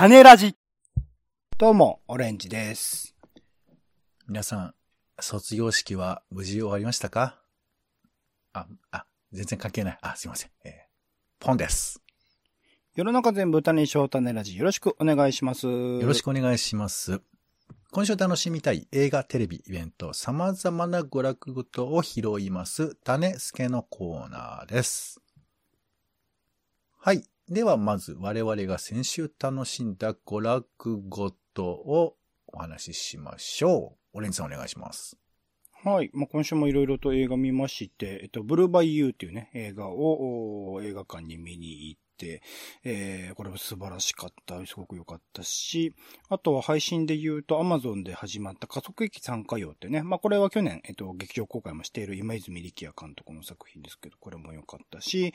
種ラジ。どうも、オレンジです。皆さん、卒業式は無事終わりましたか？あ、あ、全然関係ない。あ、すいません。えー、ポンです。世の中全部種小種ラジ。よろしくお願いします。よよろしくお願いします。今週楽しみたい映画、テレビ、イベント、様々な娯楽事を拾います、種助のコーナーです。はい。では、まず我々が先週楽しんだ娯楽事をお話ししましょう。オレンジさんお願いします。はい。まあ、今週もいろいろと映画見まして、えっと、ブルーバイユーっていうね、映画を映画館に見に行って、えー、これも素晴らしかった。すごく良かったし、あとは配信で言うと Amazon で始まった加速駅参加用ってね、まあ、これは去年、えっと、劇場公開もしている今泉力也監督の作品ですけど、これも良かったし、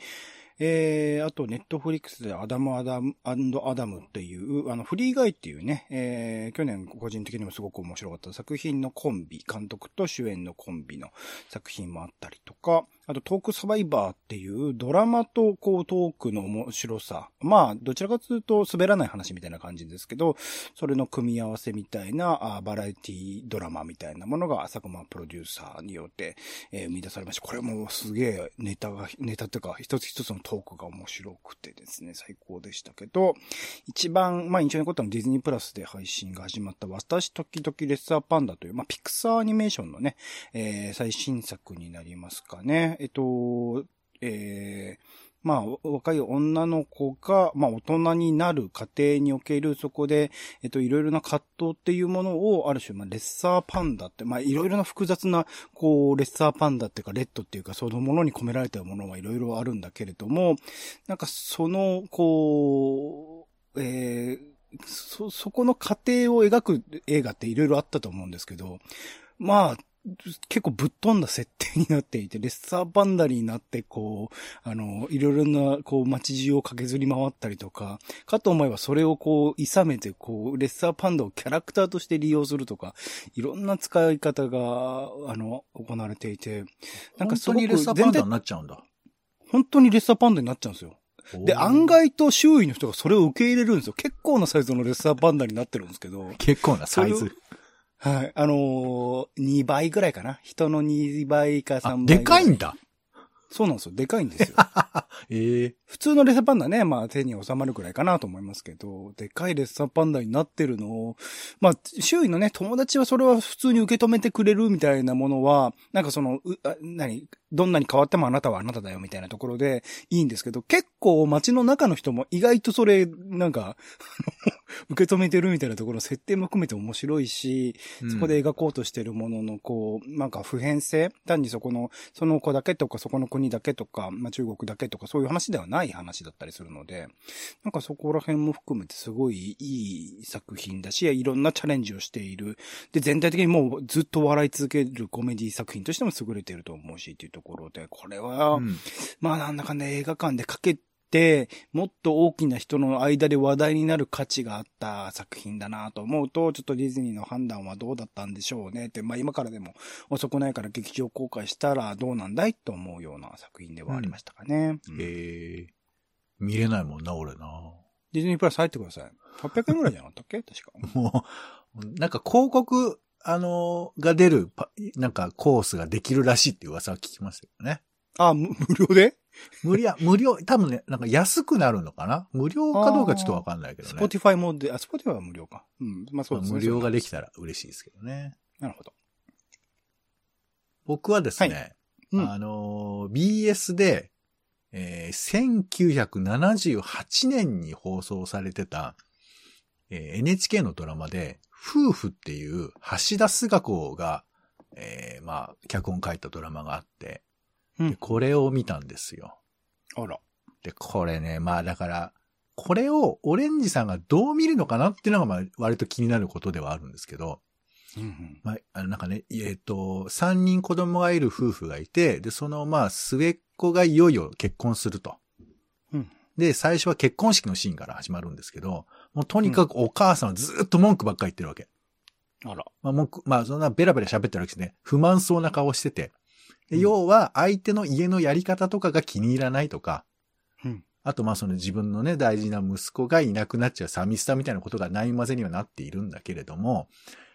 えー、あと、ネットフリックスでアダム・アダム、アダムっていう、あの、フリーガイっていうね、えー、去年個人的にもすごく面白かった作品のコンビ、監督と主演のコンビの作品もあったりとか、あと、トークサバイバーっていうドラマとこうトークの面白さ。まあ、どちらかというと滑らない話みたいな感じですけど、それの組み合わせみたいなあバラエティドラマみたいなものが佐久間プロデューサーによって、えー生み出されました。これもすげえネタが、ネタっていうか、一つ一つのトークが面白くてですね、最高でしたけど、一番、まあ印象に残ったのはディズニープラスで配信が始まった私時々レッサーパンダという、まあピクサーアニメーションのね、えー最新作になりますかね。えっと、えーまあ、若い女の子が、まあ、大人になる過程における、そこで、えっと、いろいろな葛藤っていうものを、ある種、まあ、レッサーパンダって、まあ、いろいろな複雑な、こう、レッサーパンダっていうか、レッドっていうか、そのものに込められたものはいろいろあるんだけれども、なんか、その、こう、えーそ、そこの過程を描く映画っていろいろあったと思うんですけど、まあ、結構ぶっ飛んだ設定になっていて、レッサーパンダになって、こう、あの、いろいろな、こう、街中を駆けずり回ったりとか、かと思えばそれをこう、諌めて、こう、レッサーパンダをキャラクターとして利用するとか、いろんな使い方が、あの、行われていて、なんか本当すごくにレッサーパンダになっちゃうんだ。本当にレッサーパンダになっちゃうんですよ。で、案外と周囲の人がそれを受け入れるんですよ。結構なサイズのレッサーパンダになってるんですけど。結構なサイズ。はい。あのー、2倍ぐらいかな。人の2倍か3あ倍。でかいんだ。そうなんですよ。でかいんですよ。ええ普通のレッサーパンダね、まあ手に収まるくらいかなと思いますけど、でかいレッサーパンダになってるのを、まあ周囲のね、友達はそれは普通に受け止めてくれるみたいなものは、なんかその、うあ何、どんなに変わってもあなたはあなただよみたいなところでいいんですけど、結構街の中の人も意外とそれ、なんか、受け止めてるみたいなところ、設定も含めて面白いし、そこで描こうとしてるものの、こう、なんか普遍性。単にそこの、その子だけとか、そこの国だけとか、まあ中国だけとか、そういう話ではない話だったりするので、なんかそこら辺も含めてすごいいい作品だし、いろんなチャレンジをしている。で、全体的にもうずっと笑い続けるコメディ作品としても優れていると思うし、っていうところで、これは、うん。まあなんだかんだ映画館でかけて、もっと大きな人の間で話題になる価値があった作品だなと思うと、ちょっとディズニーの判断はどうだったんでしょうねって、まあ今からでも遅くないから劇場公開したらどうなんだいと思うような作品ではありましたかね。うんええ見れないもんな、俺な。ディズニープラス入ってください。800円ぐらいじゃなかったっけ？確か。もう、なんか広告、あのーが出るパ、なんかコースができるらしいって噂は聞きますよね。あ、無 無料で？無料、無料、多分ね、なんか安くなるのかな？無料かどうかちょっとわかんないけどね。スポティファイもで、あ、スポティファイは無料か。うん。まあそうですね。無料ができきたら嬉しいですけどね。なるほど。僕はですね、はいうんあのー BS で、えー1978年に放送されてた、えー NHK のドラマで、夫婦っていう橋田壽賀子が、えーまあ、脚本書いたドラマがあって、うんでこれを見たんですよ。あら。で、これね、まあだから、これをオレンジさんがどう見るのかなっていうのが、まあ割と気になることではあるんですけど、うんうん。まあ、あのなんかね、えっ、と、三人子供がいる夫婦がいて、で、その、まあ、末っ子がいよいよ結婚すると。うんで、最初は結婚式のシーンから始まるんですけど、もうとにかくお母さんはずっと文句ばっかり言ってるわけ。あら。まあ、文句、まあ、そんなベラベラ喋ってるわけですね。不満そうな顔してて。要は、相手の家のやり方とかが気に入らないとか、うん。あとまあその自分のね、大事な息子がいなくなっちゃう寂しさみたいなことがないまぜにはなっているんだけれども、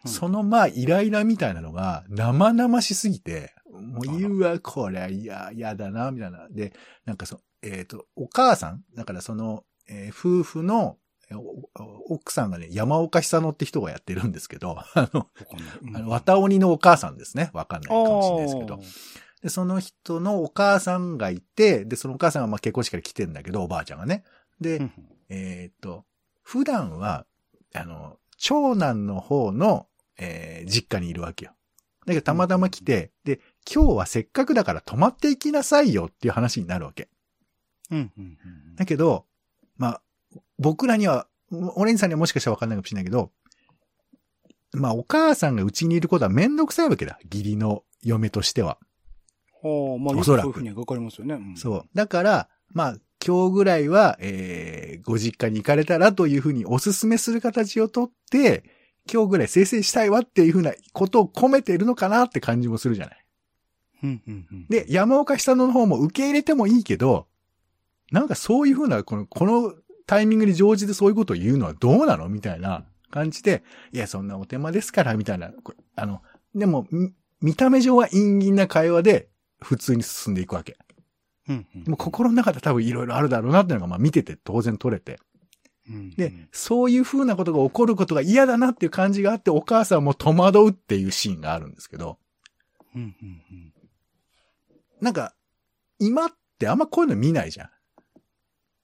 うんそのまあイライラみたいなのが生々しすぎて、もう言うわ、こりゃ、いや、嫌だな、みたいな。で、なんかそ、えっ、と、お母さんだからその、えー夫婦の、奥さんがね、山岡久乃って人がやってるんですけど、あの、あの綿鬼のお母さんですね。わかんないかもしれないですけどで、その人のお母さんがいて、で、そのお母さんがまあ結婚式から来てんだけど、おばあちゃんがね。で、うんえーっと、普段は、あの、長男の方の、えー実家にいるわけよ。だけどたまたま来て、で、今日はせっかくだから泊まっていきなさいよっていう話になるわけ。うんうんうんだけど、まあ、僕らには、オレンジさんにはもしかしたらわかんないかもしれないけど、まあ、お母さんがうちにいることはめんどくさいわけだ。義理の嫁としては。はあ、まあ、おそらくそういうふうに描かれますよね。んそう。だから、まあ、今日ぐらいは、えー、ご実家に行かれたらというふうにお勧めする形をとって、今日ぐらい生成したいわっていうふうなことを込めているのかなって感じもするじゃない。うんうんうん。で、山岡久野の方も受け入れてもいいけど、なんかそういうふうな、この、このタイミングに乗じてそういうことを言うのはどうなの？みたいな感じで、いや、そんなお手間ですから、みたいな。こあの、でも、み見た目上は陰銀な会話で普通に進んでいくわけ。うんうんでも心の中で多分いろいろあるだろうなっていうのが、まあ見てて当然取れて。うんで、そういう風なことが起こることが嫌だなっていう感じがあって、お母さんも戸惑うっていうシーンがあるんですけど、うんうんうんなんか、今ってあんまこういうの見ないじゃん。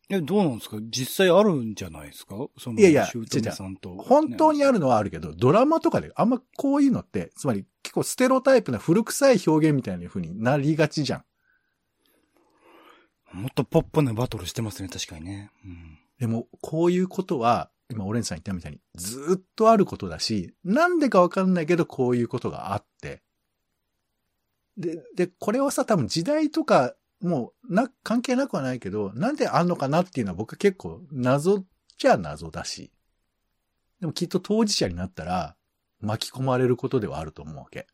え、どうなんですか？実際あるんじゃないですか？その、いやいや姑さんと。本当に。にあるのはあるけど、ドラマとかであんまこういうのって、つまり結構ステロタイプな古臭い表現みたいな風になりがちじゃん。もっとポップなバトルしてますね、確かにね。うん。でも、こういうことは、今、オレンジさん言ったみたいに、ずーっとあることだし、なんでかわかんないけど、こういうことがあって。で、で、これはさ、多分時代とか、もう、な、関係なくはないけど、なんであんのかなっていうのは僕は結構謎じゃ謎だし。でもきっと当事者になったら、巻き込まれることではあると思うわけ。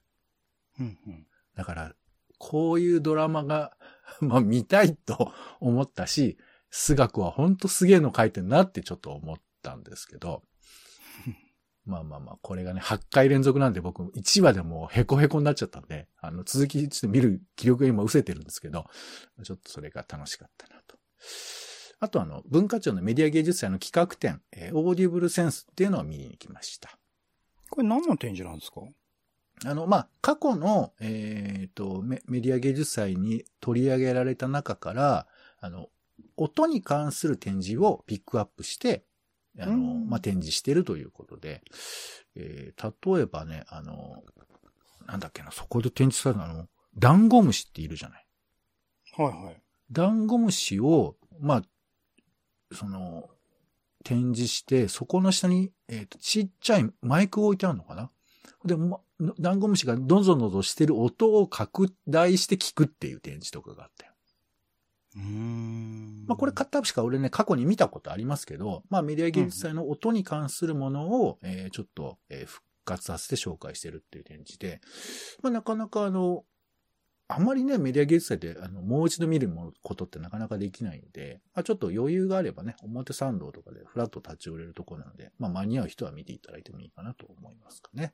うんうん。だから、こういうドラマが、まあ見たいと思ったし、数学はほんとすげえの書いてんなってちょっと思ったんですけど。まあまあまあ、これがね、8回連続なんで僕1話でもうヘコヘコになっちゃったんで、あの、続きちょっと見る気力が今失せてるんですけど、ちょっとそれが楽しかったなと。あとあの、文化庁のメディア芸術祭の企画展、えーオーディブルセンスっていうのを見に行きました。これ何の展示なんですか？あの、まあ、過去の、えっ、とメ、メディア芸術祭に取り上げられた中から、あの、音に関する展示をピックアップして、あの、うんまあ、展示してるということで、えー例えばね、あの、なんだっけな、そこで展示されたあの、ダンゴムシっているじゃない。はいはい。ダンゴムシを、まあ、その、展示して、そこの下に、えっ、と、ちっちゃいマイクを置いてあるのかなで、ま、ダンゴムシがどぞどぞしてる音を拡大して聞くっていう展示とかがあったよ。うーん。まあ、これ片しか俺ね、過去に見たことありますけど、まあ、メディア芸術祭の音に関するものを、えーちょっと、えー復活させて紹介してるっていう展示で、まあ、なかなかあの、あまりね、メディア芸術祭で、あの、もう一度見ることってなかなかできないんで、まあ、ちょっと余裕があればね、表参道とかでフラッと立ち寄れるところなので、まあ、間に合う人は見ていただいてもいいかなと思いますかね。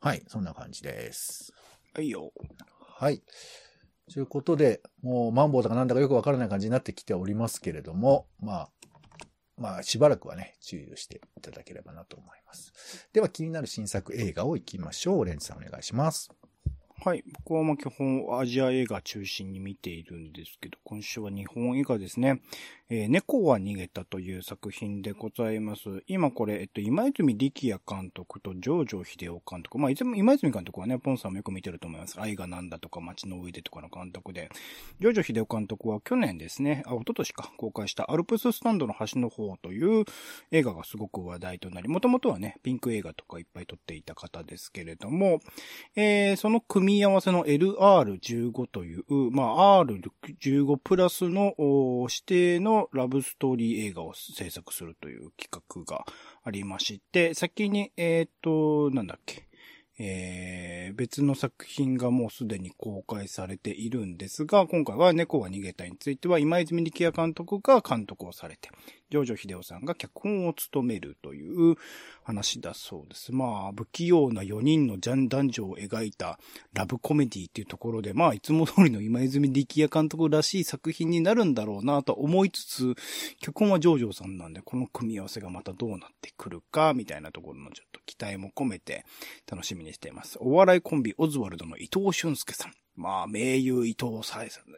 はい、そんな感じです。はいよ。はい。ということで、もうマンボウだかなんだかよくわからない感じになってきておりますけれども、まあ、まあ、しばらくはね、注意をしていただければなと思います。では、気になる新作映画をいきましょう。オレンジさんお願いします。はい。僕はまあ基本アジア映画中心に見ているんですけど、今週は日本映画ですね。えー猫は逃げたという作品でございます。今これ、えっと、今泉力也監督と上場秀夫監督。まあ、いつも今泉監督はね、ポンさんもよく見てると思います。愛がなんだとか、街の上でとかの監督で。上場秀夫監督は去年ですね、あ、一昨年か、公開したアルプススタンドの端の方という映画がすごく話題となり、もともとはね、ピンク映画とかいっぱい撮っていた方ですけれども、えーその組み合わせの LR15 という、まあ、R15 プラスの指定のラブストーリー映画を制作するという企画がありまして、先に、えっ、と、なんだっけ、えー、別の作品がもうすでに公開されているんですが、今回は猫が逃げたについては今泉力也監督が監督をされて、ジョージョ秀夫さんが脚本を務めるという話だそうです。まあ、不器用な4人のジャン男女を描いたラブコメディっていうところで、まあ、いつも通りの今泉力也監督らしい作品になるんだろうなと思いつつ、脚本はジョージョさんなんで、この組み合わせがまたどうなってくるか、みたいなところのちょっと期待も込めて楽しみにしています。お笑いコンビオズワルドの伊藤俊介さん。まあ、名優伊藤沙莉さんの、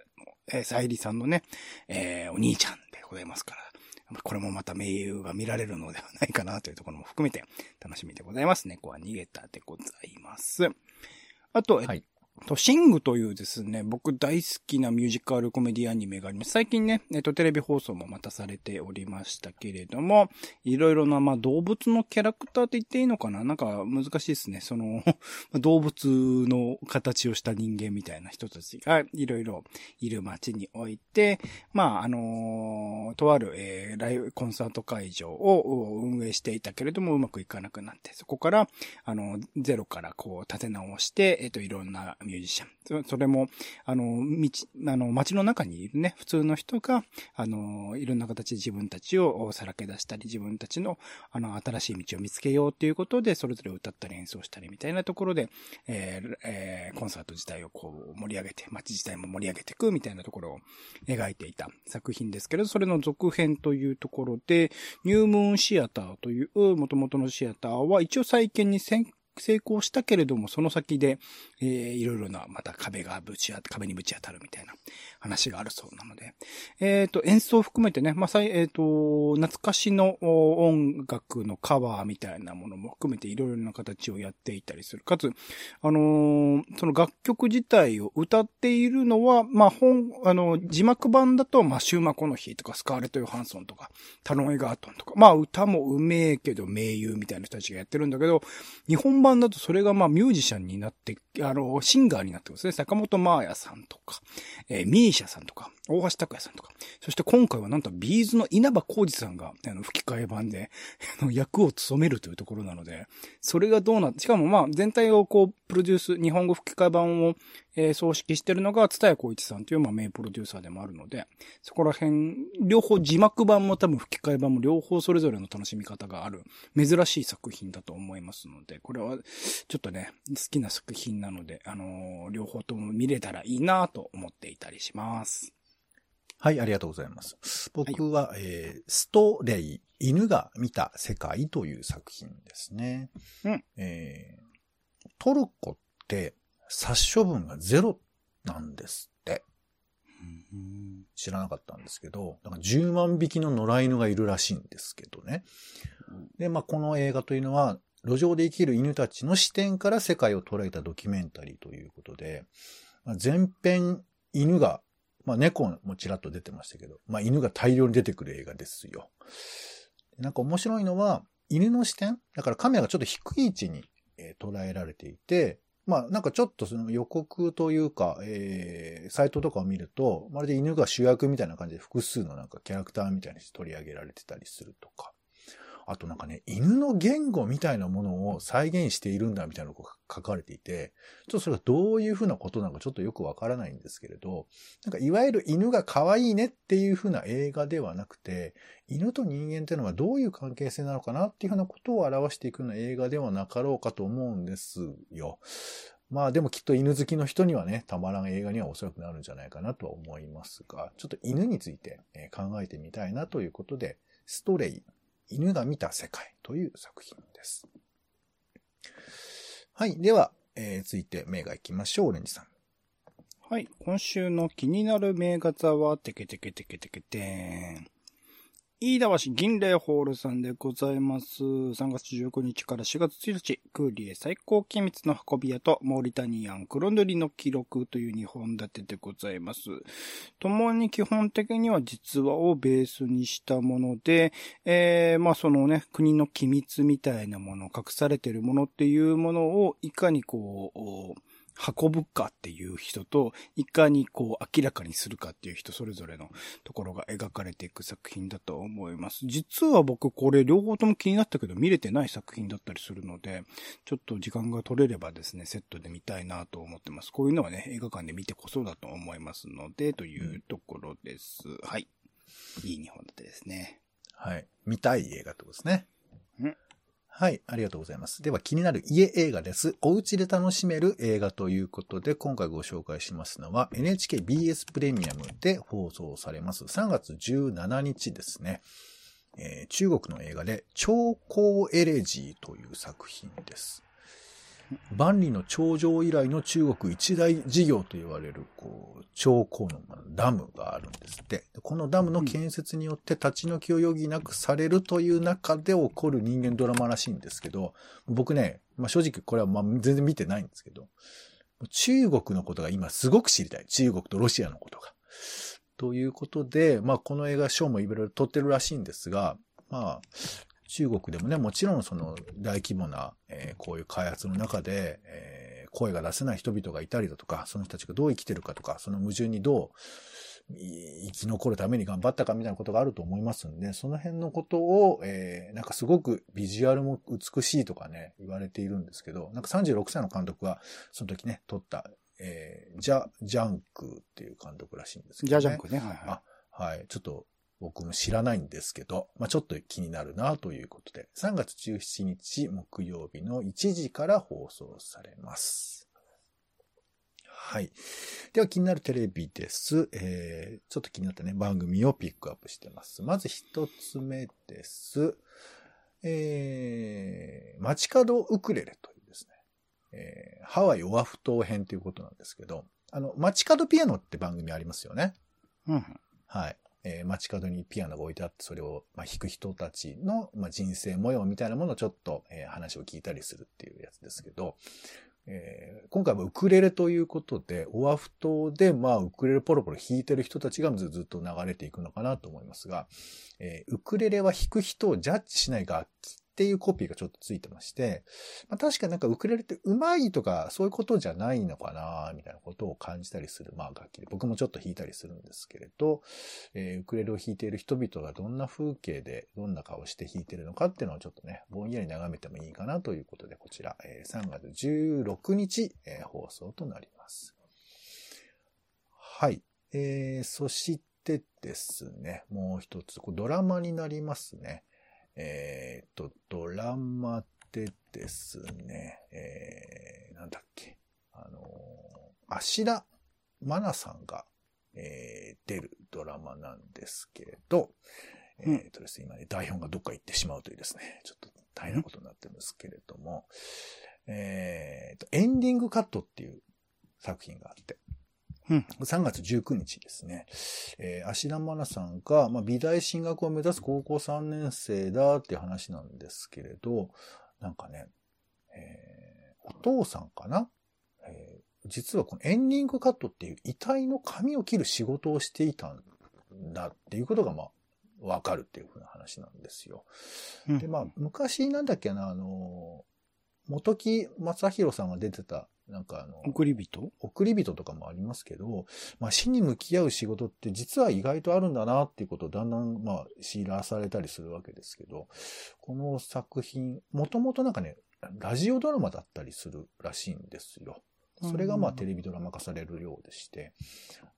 えー、さんのね、えー、お兄ちゃんでございますから。これもまた名優が見られるのではないかなというところも含めて楽しみでございます。猫は逃げたでございます。あと、はい、と、シングというですね、僕大好きなミュージカルコメディアニメがあります。最近ね、えっと、テレビ放送もまたされておりましたけれども、いろいろな、まあ、動物のキャラクターって言っていいのかな？なんか難しいですね。その、動物の形をした人間みたいな人たちがいろいろいる街において、まあ、あのとある、えー、ライブ、コンサート会場を運営していたけれども、うまくいかなくなって、そこから、あの、ゼロからこう立て直して、えっと、いろんなミミュージシャン。それも、あの、道、あの、街の中にいるね、普通の人が、あの、いろんな形で自分たちをさらけ出したり、自分たちの、あの、新しい道を見つけようということで、それぞれ歌ったり演奏したりみたいなところで、えーえー、コンサート自体をこう盛り上げて、街自体も盛り上げていくみたいなところを描いていた作品ですけれど、それの続編というところで、ニュームーンシアターという元々のシアターは一応再建に先成功したけれども、その先で、えー、いろいろな、また壁がぶち当壁にぶち当たるみたいな話があるそうなので、えっ、ー、と、演奏を含めてね、まあ、えっ、ー、と、懐かしの音楽のカバーみたいなものも含めていろいろな形をやっていたりする。かつ、あのー、その楽曲自体を歌っているのは、まあ、本、あの、字幕版だと、まあ、シューマコの日とか、スカーレット・ヨハンソンとか、タロン・エガートンとか、まあ、歌もうめえけど名優みたいな人たちがやってるんだけど、日本版だとそれがまあミュージシャンになって、あの、シンガーになってますね。坂本真綾さんとか、えー、ミーシャさんとか、大橋拓也さんとか、そして今回はなんとビーズの稲葉浩二さんが、あの、吹き替え版で、あの、役を務めるというところなので、それがどうなって、しかもまあ、全体をこう、プロデュース、日本語吹き替え版を、えー、葬指揮してるのが、津田谷光一さんという、まあ、名プロデューサーでもあるので、そこら辺、両方字幕版も多分吹き替え版も両方それぞれの楽しみ方がある、珍しい作品だと思いますので、これは、ちょっとね、好きな作品なので、あのー、両方とも見れたらいいなと思っていたりします。はい、ありがとうございます。僕は、はい、えー、ストレイ、犬が見た世界という作品ですね。うん。えー、トルコって殺処分がゼロなんですって。知らなかったんですけど、だから10万匹の野良犬がいるらしいんですけどね。で、まあ、この映画というのは、路上で生きる犬たちの視点から世界を捉えたドキュメンタリーということで、まあ、前編犬が、まあ、猫もちらっと出てましたけど、まあ、犬が大量に出てくる映画ですよ。なんか面白いのは、犬の視点？だからカメラがちょっと低い位置に、えー、捉えられていて、まあなんかちょっとその予告というか、えー、サイトとかを見ると、まるで犬が主役みたいな感じで複数のなんかキャラクターみたいに取り上げられてたりするとか。あとなんかね、犬の言語みたいなものを再現しているんだみたいなのが書かれていて、ちょっとそれはどういうふうなことなのかちょっとよくわからないんですけれど、なんかいわゆる犬が可愛いねっていうふうな映画ではなくて、犬と人間っていうのはどういう関係性なのかなっていうふうなことを表していくような映画ではなかろうかと思うんですよ。まあでもきっと犬好きの人にはね、たまらん映画にはおそらくなるんじゃないかなとは思いますが、ちょっと犬について考えてみたいなということで、ストレイ犬が見た世界という作品です。はい。では、えー、続いて名画いきましょう。オレンジさん。はい。今週の気になる名画座は、テケテケテケテケテーン。飯田橋銀霊ホールさんでございます。3月19日から4月1日、クーリエ最高機密の運び屋とモーリタニアン黒塗りの記録という2本立てでございます。共に基本的には実話をベースにしたもので、えー、まあそのね、国の機密みたいなもの、隠されているものっていうものをいかにこう、運ぶかっていう人と、いかにこう明らかにするかっていう人それぞれのところが描かれていく作品だと思います。実は僕これ両方とも気になったけど見れてない作品だったりするので、ちょっと時間が取れればですね、セットで見たいなと思ってます。こういうのはね、映画館で見てこそだと思いますので、というところです。はい。いい日本だってですね。はい。見たい映画ってことですね。うんはい、ありがとうございます。では気になる家映画です。お家で楽しめる映画ということで、今回ご紹介しますのは NHKBS プレミアムで放送されます3月17日ですね。えー中国の映画で超高エレジーという作品です。万里の長城以来の中国一大事業と言われる、こう、長江のダムがあるんですって。このダムの建設によって立ち退きを余儀なくされるという中で起こる人間ドラマらしいんですけど、僕ね、まあ、正直これはま全然見てないんですけど、中国のことが今すごく知りたい。中国とロシアのことが。ということで、まあこの映画賞もいろいろ撮ってるらしいんですが、まあ、中国でもね、もちろんその大規模な、えーこういう開発の中で、えー声が出せない人々がいたりだとか、その人たちがどう生きてるかとか、その矛盾にどうい生き残るために頑張ったかみたいなことがあると思いますんで、その辺のことを、えーなんかすごくビジュアルも美しいとかね、言われているんですけど、なんか36歳の監督がその時ね、撮った、えージャ、ジャンクっていう監督らしいんですけど、ね。ジャジャンクね、はいはい。あはい。ちょっと僕も知らないんですけど、まあちょっと気になるなということで、3月17日木曜日の1時から放送されます。はい。では気になるテレビです。えー、ちょっと気になったね、番組をピックアップしてます。まず一つ目です。えー、街角ウクレレというですね、えー、ハワイオアフ島編ということなんですけど、あの、街角ピアノって番組ありますよね。うん。はい。えー街角にピアノが置いてあって、それを、まあ、弾く人たちの、まあ、人生模様みたいなものをちょっと、えー話を聞いたりするっていうやつですけど、えー今回はウクレレということで、オアフ島で、まあ、ウクレレポロポロ弾いてる人たちがずずっと流れていくのかなと思いますが、えーウクレレは弾く人をジャッジしない楽器っていうコピーがちょっとついてまして、まあ、確かになんかウクレレって上手いとかそういうことじゃないのかなみたいなことを感じたりする、まあ楽器で、僕もちょっと弾いたりするんですけれど、えーウクレレを弾いている人々がどんな風景で、どんな顔して弾いているのかっていうのをちょっとね、ぼんやり眺めてもいいかなということで、こちら、えー3月16日、えー放送となります。はい。えー、そしてですね、もう一つ、こドラマになりますね。えー、と、ドラマでですね、えー、なんだっけ、あのー、芦田愛菜さんが、えー出るドラマなんですけれど、うん。えーとですね、今ね、台本がどっか行ってしまうというですね、ちょっと大変なことになってるんですけれども、えーと、エンディングカットっていう作品があって、うん。3月19日ですね。えー、芦田愛菜さんが、まあ、美大進学を目指す高校3年生だっていう話なんですけれど、なんかね、えーお父さんかな、えー実はこのエンディングカットっていう遺体の髪を切る仕事をしていたんだっていうことが、まあ、わかるっていうふうな話なんですよ。うんで、まあ、昔なんだっけな、あの、元木正宏さんが出てた、なんかあの、送り人？送り人とかもありますけど、まあ、死に向き合う仕事って実は意外とあるんだなっていうことをだんだん、まあ、知らされたりするわけですけど、この作品、もともとなんかね、ラジオドラマだったりするらしいんですよ。それがまあうんテレビドラマ化されるようでして、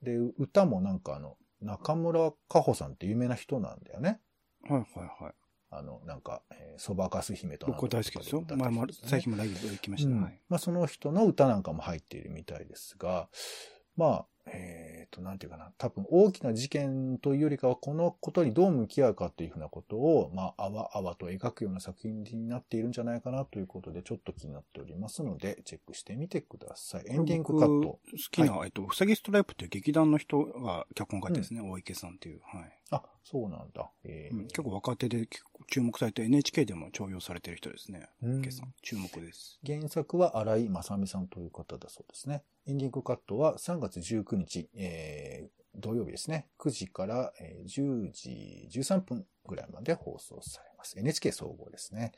で、歌もなんかあの、中村佳穂さんって有名な人なんだよね。はいはいはい。あの、なんか、えーそばかす姫と僕は大好きですよ。前も最近もライブ行きました。うんはい。まあ、その人の歌なんかも入っているみたいですが、まあ、えっ、と、なんていうかな、多分大きな事件というよりかは、このことにどう向き合うかというふうなことを、まあ、あわあわと描くような作品になっているんじゃないかなということで、ちょっと気になっておりますので、チェックしてみてください。エンディングカット。僕好きな、えっと、うさぎストライプっていう劇団の人が脚本書いてですね、大池さんっていう。はい。あ、そうなんだ。えーうん結構若手で結構注目されて NHK でも重用されてる人ですね。うん大池さん。注目です。原作は荒井正美さんという方だそうですね。エンディングカットは3月19日、えー土曜日ですね。9時からえー10時13分ぐらいまで放送されます。NHK 総合ですね。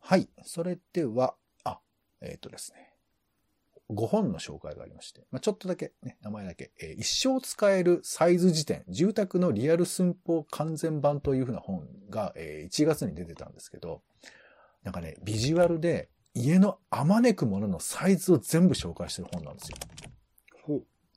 はい。それでは、あ、えっ、とですね。5本の紹介がありまして、まあ、ちょっとだけね、名前だけ、えー一生使えるサイズ辞典、住宅のリアル寸法完全版というふうな本が、えー1月に出てたんですけど、なんかね、ビジュアルで家のあまねくもののサイズを全部紹介してる本なんですよ。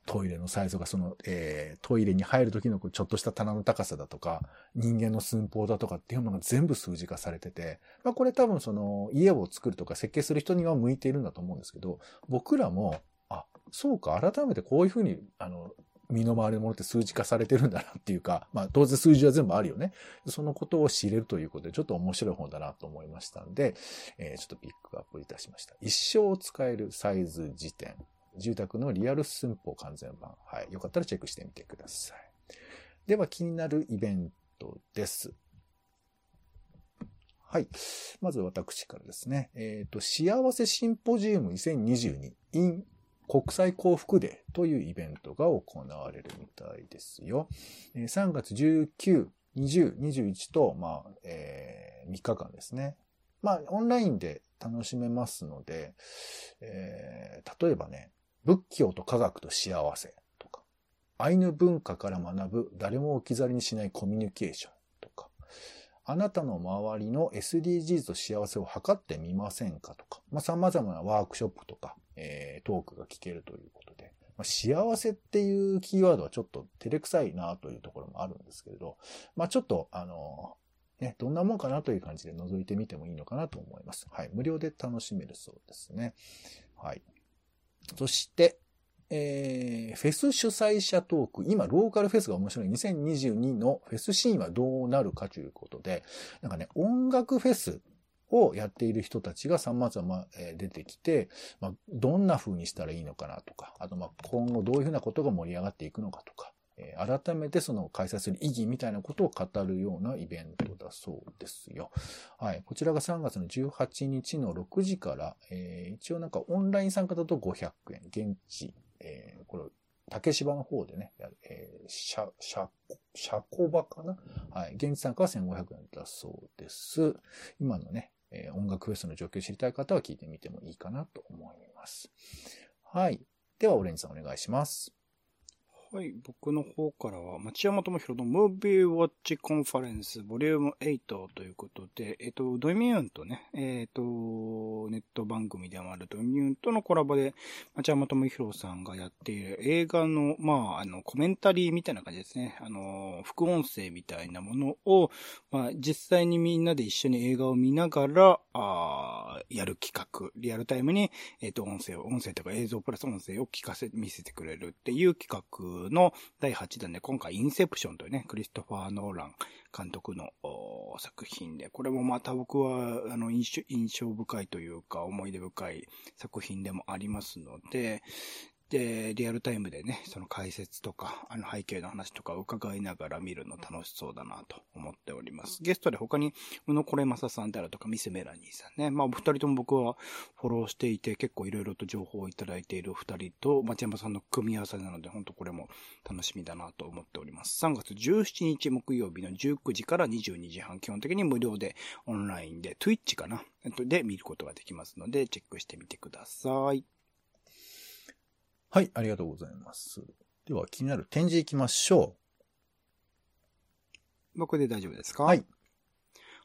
トイレのサイズがその、えートイレに入る時のこうちょっとした棚の高さだとか、人間の寸法だとかっていうものが全部数字化されてて、まあこれ多分その家を作るとか設計する人には向いているんだと思うんですけど、僕らも、あ、そうか、改めてこういうふうに、あの、身の回りのものって数値化されてるんだなっていうか、まあ当然数字は全部あるよね。そのことを知れるということで、ちょっと面白い本だなと思いましたんで、えーちょっとピックアップいたしました。一生使えるサイズ辞典。住宅のリアル寸法完全版。はい。よかったらチェックしてみてください。では気になるイベントです。はい。まず私からですね。えっ、と、幸せシンポジウム2022 in 国際幸福デーというイベントが行われるみたいですよ。3月19、20、21と、まあ、えー3日間ですね。まあ、オンラインで楽しめますので、えー例えばね、仏教と科学と幸せとか、アイヌ文化から学ぶ誰も置き去りにしないコミュニケーションとか、あなたの周りの SDGs と幸せを測ってみませんかとか、まあ、様々なワークショップとか、えートークが聞けるということで、まあ、幸せっていうキーワードはちょっと照れくさいなというところもあるんですけれど、まあ、ちょっと、あのね、どんなもんかなという感じで覗いてみてもいいのかなと思います。はい。無料で楽しめるそうですね。はい。そして、えー、フェス主催者トーク。今、ローカルフェスが面白い2022のフェスシーンはどうなるかということで、なんかね、音楽フェスをやっている人たちが様々え出てきて、まあ、どんな風にしたらいいのかなとか、あと、ま、今後どういう風なことが盛り上がっていくのかとか、えー改めてその開催する意義みたいなことを語るようなイベントだそうですよ。はい。こちらが3月の18日の6時から、えー一応なんかオンライン参加だと500円、現地、えーこれ、竹芝の方でね、えー、シャ、シャ、シャコバかな？はい。現地参加は1500円だそうです。今のね、えー音楽フェスの状況を知りたい方は聞いてみてもいいかなと思います。はい。では、オレンジさんお願いします。はい、僕の方からは、町山智弘のムービーウォッチコンファレンスボリューム8ということで、えっと、ドミューンとね、えっと、ネット番組でもあるドミューンとのコラボで、町山智弘さんがやっている映画の、まあ、あの、コメンタリーみたいな感じですね。あの、副音声みたいなものを、まあ、実際にみんなで一緒に映画を見ながら、あーやる企画、リアルタイムに、えっ、と、音声を、音声とか映像プラス音声を聞かせ、見せてくれるっていう企画の第8弾で、今回インセプションというね、クリストファー・ノーラン監督の作品で、これもまた僕は、あの、印象、印象深いというか、思い出深い作品でもありますので、で、リアルタイムでね、その解説とか、あの背景の話とかを伺いながら見るの楽しそうだなと思っております。ゲストで他に、宇野これまささんであるとか、ミスメラニーさんね。まあ、お二人とも僕はフォローしていて、結構いろいろと情報をいただいているお二人と、町山さんの組み合わせなので、本当これも楽しみだなと思っております。3月17日木曜日の19時から22時半、基本的に無料でオンラインで、Twitch かな？で見ることができますので、チェックしてみてください。はい、ありがとうございます。では、気になる展示行きましょ僕で大丈夫ですか？はい。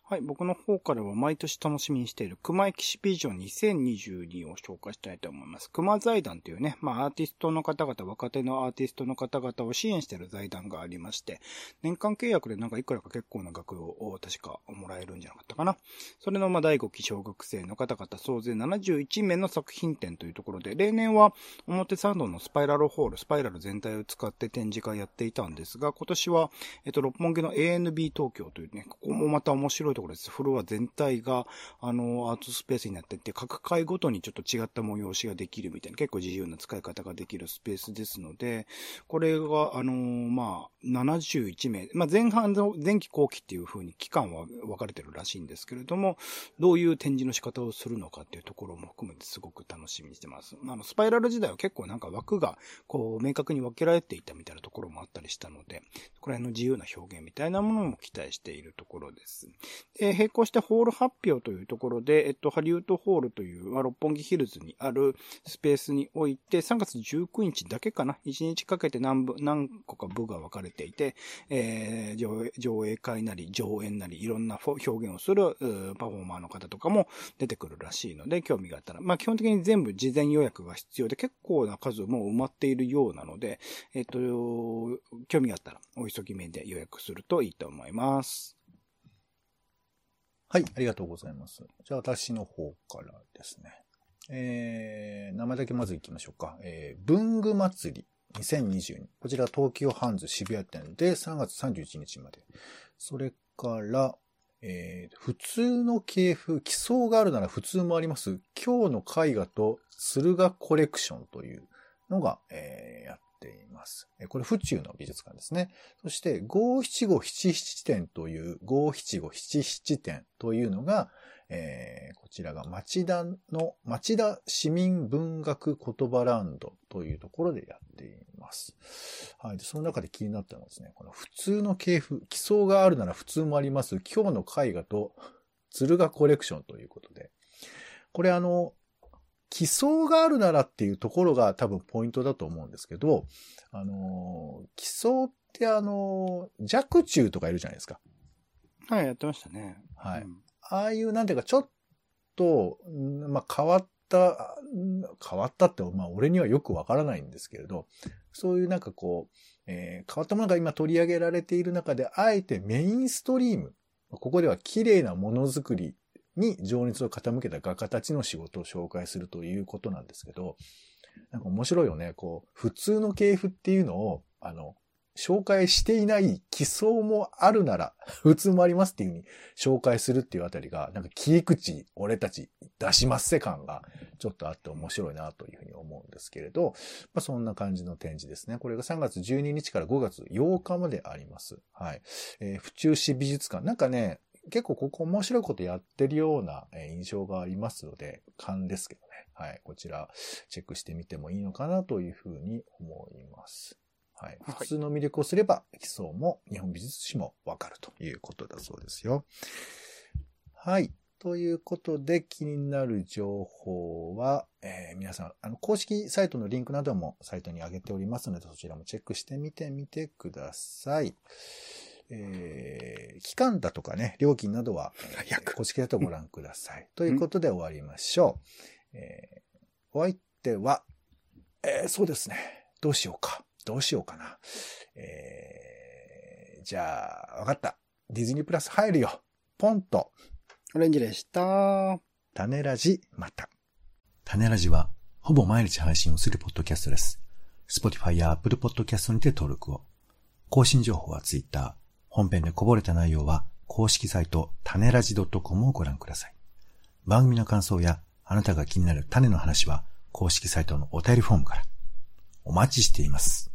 はい、僕の方からは毎年楽しみにしている熊エキシビジョン2022を紹介したいと思います。熊財団というね、まあアーティストの方々、若手のアーティストの方々を支援している財団がありまして、年間契約でなんかいくらか結構な額を確かもらえるんじゃなかったかな。それのまあ第5期小学生の方々総勢71名の作品展というところで、例年は表参道のスパイラルホール、スパイラル全体を使って展示会やっていたんですが、今年は、えっと、六本木の ANB 東京というね、ここもまた面白いところです。フロア全体が、あの、アートスペースになってて、各階ごとにちょっと違った催しができるみたいな、結構自由な使い方ができるスペースですので、これが、あの、まあ、71名、まあ、前半の、前期後期っていう風に期間は分かれてるらしいんですけれども、どういう展示の仕方をするのかっていうところも含めてすごく楽しみにしてます。あの、スパイラル時代は結構なんか枠が、こう、明確に分けられていたみたいなところもあったりしたので、これの自由な表現みたいなものも期待しているところです。えー並行してホール発表というところで、えっと、ハリウッドホールという、まあ、六本木ヒルズにあるスペースにおいて、3月19日だけかな、1日かけて何部、何個か部が分かれていて、えー上映、会なり、上演なり、いろんな表現をする、パフォーマーの方とかも出てくるらしいので、興味があったら、まあ、基本的に全部事前予約が必要で、結構な数も埋まっているようなので、えっと、興味があったら、お急ぎ目で予約するといいと思います。はい、ありがとうございます。じゃあ私の方からですね。えー、名前だけまず行きましょうか。えー、文具祭り2022。こちら東京ハンズ渋谷店で3月31日まで。それから、えー、普通の系譜、基礎があるなら普通もあります。今日の絵画と駿河コレクションというのが、えーやっています。これ府中の美術館ですね。そして、五七五七七展という、五七五七七展というのが、えーこちらが町田の、町田市民文学言葉ランドというところでやっています。はい。その中で気になったのはですね、この普通の系譜、基礎があるなら普通もあります。今日の絵画と、鶴画コレクションということで。これあの、基礎があるならっていうところが多分ポイントだと思うんですけど、あのー、基礎ってあのー、若冲とかいるじゃないですか。はい、やってましたね。はいうんああいう、なんていうか、ちょっと、んまあ、変わった、ん変わったって、まあ、俺にはよくわからないんですけれど、そういうなんかこう、えー変わったものが今取り上げられている中で、あえてメインストリーム、ここでは綺麗なものづくりに情熱を傾けた画家たちの仕事を紹介するということなんですけど、なんか面白いよね。こう、普通の系譜っていうのを、あの、紹介していない基礎もあるなら、普通もありますっていうふうに紹介するっていうあたりが、なんか切り口、俺たち出しますせ感がちょっとあって面白いなというふうに思うんですけれど、まあそんな感じの展示ですね。これが3月12日から5月8日まであります。はい。えー府中市美術館。なんかね、結構ここ面白いことやってるようなえー印象がありますので、勘ですけどね。はい。こちら、チェックしてみてもいいのかなというふうに思います。はい。はい普通の魅力をすれば、基礎も日本美術史もわかるということだそうですよ。はい。ということで、気になる情報は、えー皆さん、あの、公式サイトのリンクなどもサイトに上げておりますので、そちらもチェックしてみてみてください。えー期間だとかね、料金などは、えー早く公式サイトをご覧ください。ということで終わりましょう。えーお相手は、えーそうですね。どうしようか。どうしようかな。えーじゃあ、わかった。ディズニープラス入るよ。ポンと。オレンジでした。種ラジ、また。種ラジは、ほぼ毎日配信をするポッドキャストです。Spotify や Apple Podcast にて登録を。更新情報は Twitter。本編でこぼれた内容は、公式サイト、種ラジ .com をご覧ください。番組の感想や、あなたが気になる種の話は、公式サイトのお便りフォームから。お待ちしています。